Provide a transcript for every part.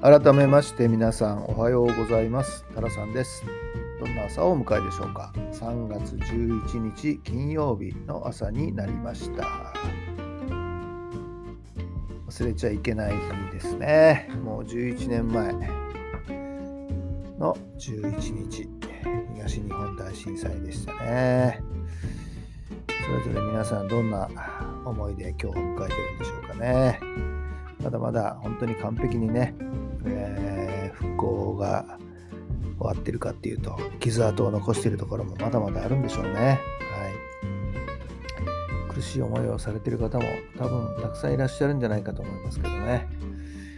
改めまして皆さんおはようございます。タラさんです。どんな朝をお迎えでしょうか？3月11日金曜日の朝になりました。忘れちゃいけない日ですね。もう11年前の11日。東日本大震災でしたね。それぞれ皆さんどんな思いで今日を迎えてるんでしょうかね。まだまだ本当に完璧にねえー、復興が終わってるかっていうと傷跡を残しているところもまだまだあるんでしょうね。はい、苦しい思いをされている方も多分たくさんいらっしゃるんじゃないかと思いますけどね。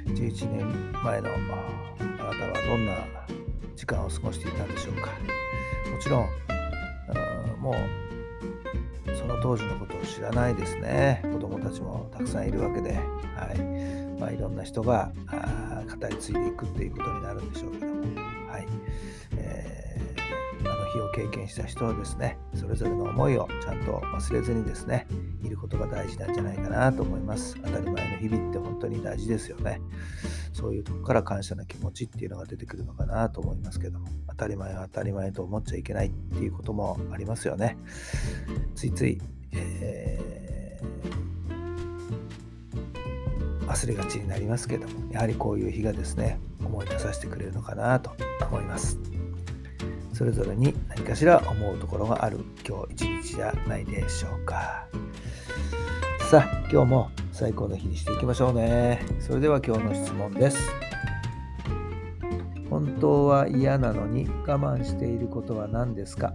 11年前のあなたはどんな時間を過ごしていたんでしょうか。もちろんもうその当時のことを知らないですね。子供たちもたくさんいるわけで、はい。まあ、いろんな人が語り継いでいくっていうことになるんでしょうけども、はい、日を経験した人はですねそれぞれの思いをちゃんと忘れずにですねいることが大事なんじゃないかなと思います。当たり前の日々って本当に大事ですよね。そういうとこから感謝の気持ちっていうのが出てくるのかなと思いますけども当たり前は当たり前と思っちゃいけないっていうこともありますよね。ついつい、えー忘れがちになりますけどもやはりこういう日がですね思い出させてくれるのかなと思います。それぞれに何かしら思うところがある今日一日じゃないでしょうか。さあ今日も最高の日にしていきましょうね。それでは今日の質問です。本当は嫌なのに我慢していることは何ですか？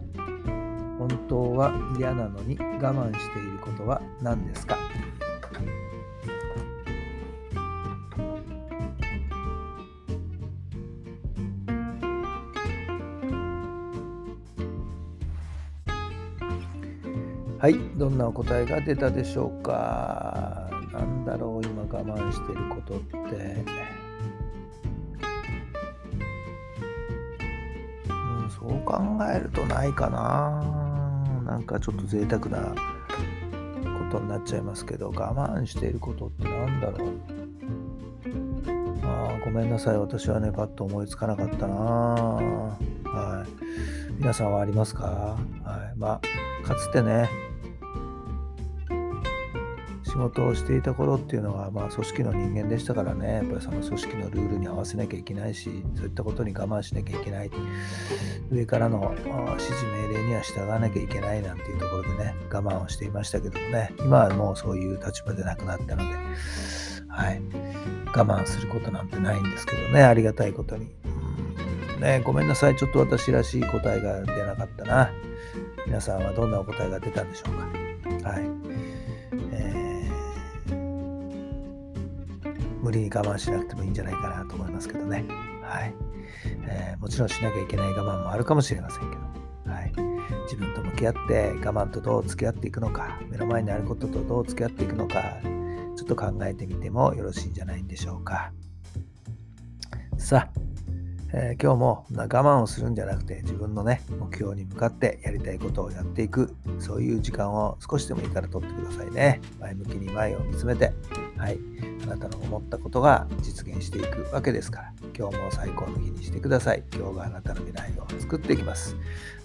本当は嫌なのに我慢していることは何ですか？はい、どんなお答えが出たでしょうか？なんだろう、今我慢してることって。うん、そう考えるとないかな。なんかちょっと贅沢なことになっちゃいますけど、我慢していることってなんだろう？あごめんなさい、私はね、パッと思いつかなかったな。はい。皆さんはありますか？はい。まあ、かつてね、仕事をしていた頃っていうのは、まあ、組織の人間でしたからねやっぱりその組織のルールに合わせなきゃいけないしそういったことに我慢しなきゃいけない上からの指示命令には従わなきゃいけないなんていうところでね我慢をしていましたけどもね今はもうそういう立場でなくなったので、はい、我慢することなんてないんですけどねありがたいことに。ね、ごめんなさい。ちょっと私らしい答えが出なかったな。皆さんはどんなお答えが出たんでしょうか。はい。無理に我慢しなくてもいいんじゃないかなと思いますけどね。はい。えー、もちろんしなきゃいけない我慢もあるかもしれませんけど、はい。自分と向き合って我慢とどう付き合っていくのか、目の前にあることとどう付き合っていくのか、ちょっと考えてみてもよろしいんじゃないんでしょうか。さあ、えー、今日も我慢をするんじゃなくて自分のね目標に向かってやりたいことをやっていくそういう時間を少しでもいいから取ってくださいね前向きに前を見つめてはい。あなたの思ったことが実現していくわけですから今日も最高の日にしてください。今日があなたの未来を作っていきます。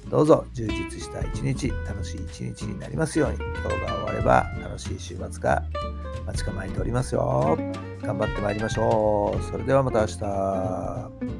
どうぞ充実した一日楽しい一日になりますように。今日が終われば楽しい週末が待ち構えておりますよ。頑張ってまいりましょう。それではまた明日。